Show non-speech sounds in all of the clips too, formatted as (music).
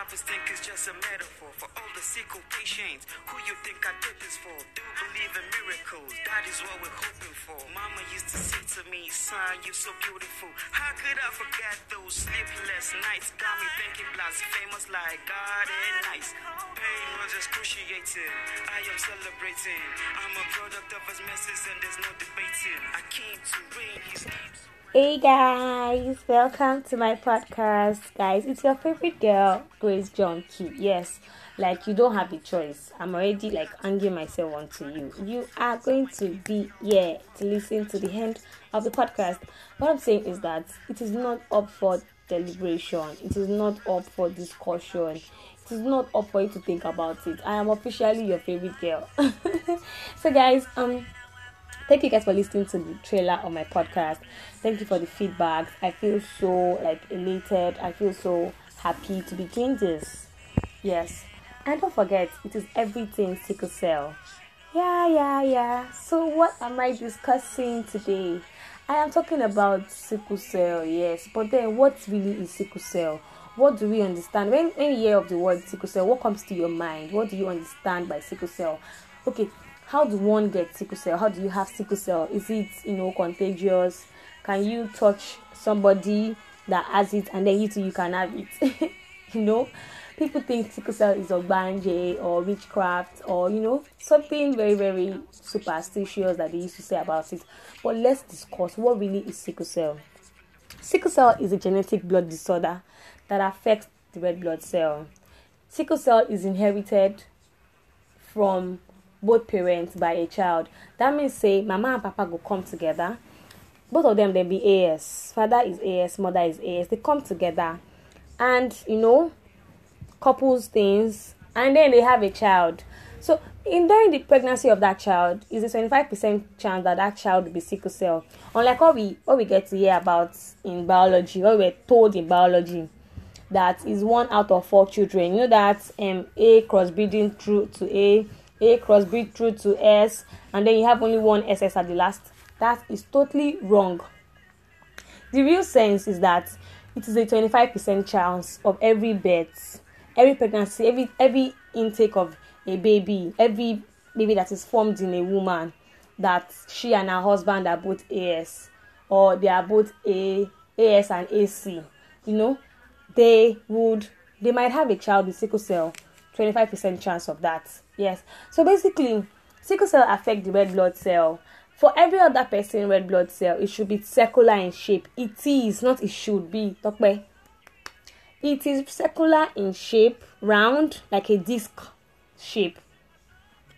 prophets think it's just a metaphor for all the sickle patients. Who you think I did this for? Do believe in miracles. That is what we're hoping for. Mama used to say to me, son, you're so beautiful. How could I forget those sleepless nights? Got me thinking blasphemous like God and nice. Pain was excruciating. I am celebrating. I'm a product of his messes and there's no debating. I came to reign his name. Hey guys, welcome to my podcast. Guys, it's your favorite girl, Grace John Key. Yes, like you don't have a choice. I'm already like hanging myself onto you. You are going to be here to listen to the end of the podcast. What I'm saying is that it is not up for deliberation, it is not up for discussion, it is not up for you to think about it. I am officially your favorite girl. (laughs) so, guys, um thank you guys for listening to the trailer of my podcast. Thank you for the feedback. I feel so like elated. I feel so happy to be doing this. Yes. And don't forget it is everything sickle cell. Yeah yeah yeah. So what am i discussing today? I am talking about sickle cell yes. But then what really is sickle cell? What do we understand? When, when you hear of the word sickle cell what comes to your mind? What do you understand by sickle cell? Okay how do one get sickle cell? How do you have sickle cell? Is it you know contagious? Can you touch somebody that has it and then you too you can have it? (laughs) you know, people think sickle cell is a ogbanje or witchcraft or you know something very very superstitious that they used to say about it. But let's discuss what really is sickle cell. Sickle cell is a genetic blood disorder that affects the red blood cell. Sickle cell is inherited from both parents by a child. That means say mama and papa go come together. Both of them they be AS. Father is AS, mother is AS. They come together and you know couples things and then they have a child. So in during the pregnancy of that child is a 25% chance that that child will be sickle cell. Unlike what we what we get to hear about in biology, what we're told in biology that is one out of four children. You know that um A crossbreeding through to A a crossbreed through to S, and then you have only one SS at the last. That is totally wrong. The real sense is that it is a 25% chance of every birth, every pregnancy, every every intake of a baby, every baby that is formed in a woman, that she and her husband are both AS or they are both A AS and AC. You know, they would they might have a child with sickle cell 25% chance of that. Yes. So basically, sickle cell affect the red blood cell. For every other person, red blood cell, it should be circular in shape. It is, not it should be. Tokpe. It is circular in shape, round, like a disc shape.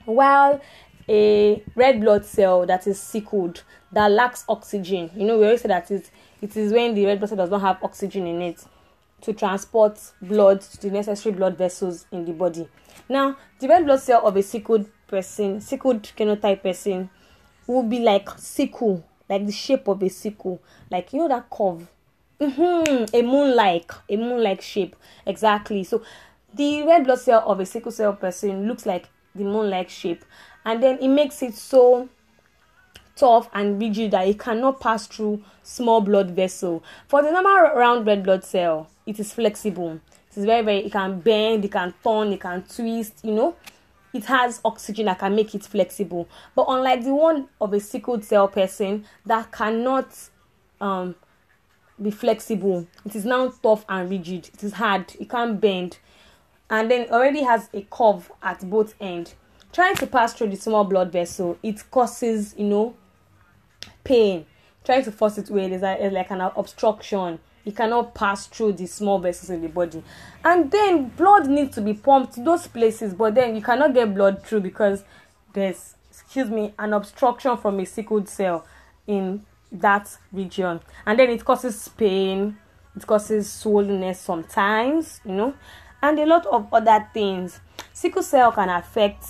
While a red blood cell that is sickled, that lacks oxygen, you know, we always say that it, it is when the red blood cell does not have oxygen in it to transport blood to the necessary blood vessels in the body. Now, the red blood cell of a sickled person, sickled genotype person, will be like sickle, like the shape of a sickle, like you know that curve, mm-hmm, a moon-like, a moon-like shape, exactly. So, the red blood cell of a sickle cell person looks like the moon-like shape, and then it makes it so tough and rigid that it cannot pass through small blood vessel. For the normal round red blood cell, it is flexible. It is very, very, it can bend, it can turn, it can twist, you know. It has oxygen that can make it flexible. But unlike the one of a sickle cell person that cannot um, be flexible, it is now tough and rigid. It is hard, it can't bend. And then already has a curve at both ends. Trying to pass through the small blood vessel, it causes, you know, pain. Trying to force it away, there's like an obstruction it cannot pass through the small vessels in the body. And then blood needs to be pumped those places but then you cannot get blood through because there's excuse me an obstruction from a sickled cell in that region. And then it causes pain it causes swollenness sometimes you know and a lot of other things. Sickle cell can affect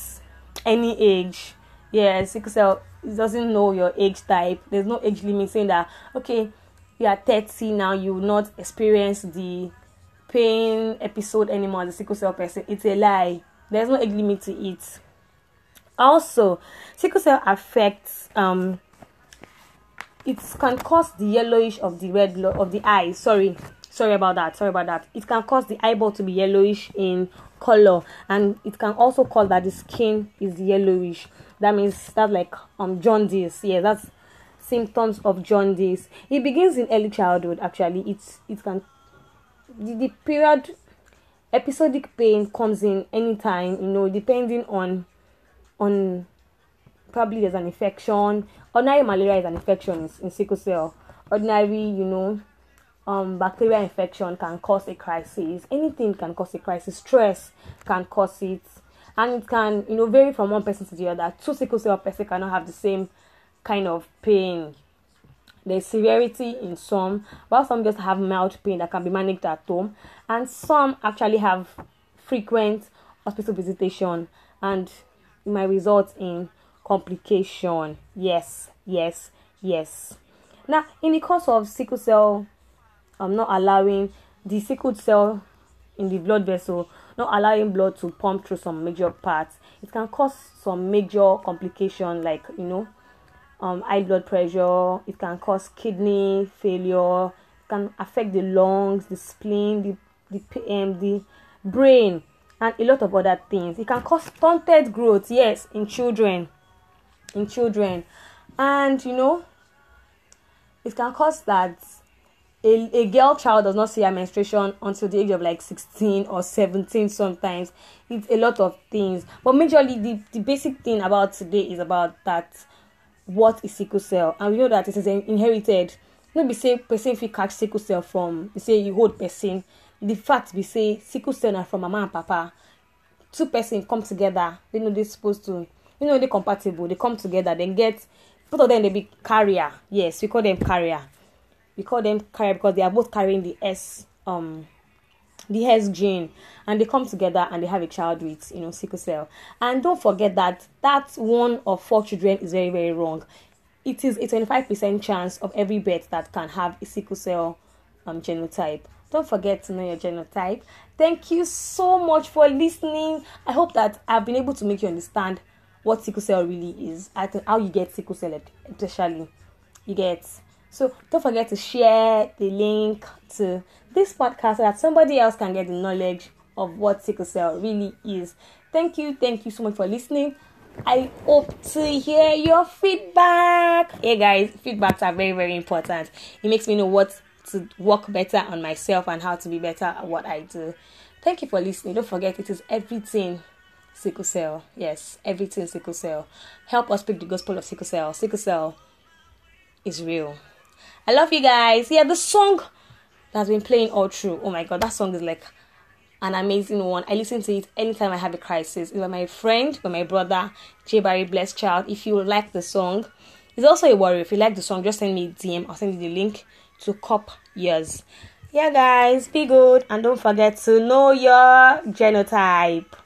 any age. Yeah sickle cell doesn't know your age type. There's no age limit saying that okay you are 30 now, you will not experience the pain episode anymore as a sickle cell person. It's a lie. There's no age limit to it. Also, sickle cell affects um it can cause the yellowish of the red of the eye. Sorry, sorry about that sorry about that it can cause the eyeball to be yellowish in color and it can also cause that the skin is yellowish that means that's like um jaundice yeah that's symptoms of jaundice it begins in early childhood actually it's it can the, the period episodic pain comes in anytime you know depending on on probably there's an infection ordinary malaria is an infection in, in sickle cell ordinary you know um, bacterial infection can cause a crisis. Anything can cause a crisis. Stress can cause it, and it can you know vary from one person to the other. Two sickle cell person cannot have the same kind of pain. There's severity in some, while some just have mild pain that can be managed at home, and some actually have frequent hospital visitation, and it might result in complication. Yes, yes, yes. Now, in the course of sickle cell um, not allowing the sickle cell in the blood vessel, not allowing blood to pump through some major parts. It can cause some major complication like you know, um, high blood pressure. It can cause kidney failure. It can affect the lungs, the spleen, the the um, the brain, and a lot of other things. It can cause stunted growth. Yes, in children, in children, and you know, it can cause that a, a girl child does not see her menstruation until the age of like 16 or 17 sometimes it's a lot of things but majorly the, the basic thing about today is about that what is sickle cell. And we know that it is inherited. No be say person fit catch sickle cell from say you hold person. The fact be say sickle cell na from mama and papa. Two person come together they know they supposed to you know they compatible they come together then get both of them they be carrier. Yes we call them carrier. We call them carrier because they are both carrying the S um the S gene and they come together and they have a child with you know sickle cell. And don't forget that that one of four children is very very wrong. It is a 25% chance of every birth that can have a sickle cell um, genotype. Don't forget to know your genotype. Thank you so much for listening. I hope that I've been able to make you understand what sickle cell really is, how you get sickle cell, especially. You get so don't forget to share the link to this podcast so that somebody else can get the knowledge of what sickle cell really is. Thank you, thank you so much for listening. I hope to hear your feedback. Hey guys, feedbacks are very, very important. It makes me know what to work better on myself and how to be better at what I do. Thank you for listening. Don't forget it is everything sickle cell. Yes, everything sickle cell. Help us speak the gospel of sickle cell. Sickle cell is real. I love you guys. Yeah, the song that's been playing all through. Oh my god, that song is like an amazing one. I listen to it anytime I have a crisis. It's by my friend, by my brother, J Barry Blessed Child. If you like the song, it's also a worry. If you like the song, just send me a DM. I'll send you the link to Cop Years. Yeah, guys, be good and don't forget to know your genotype.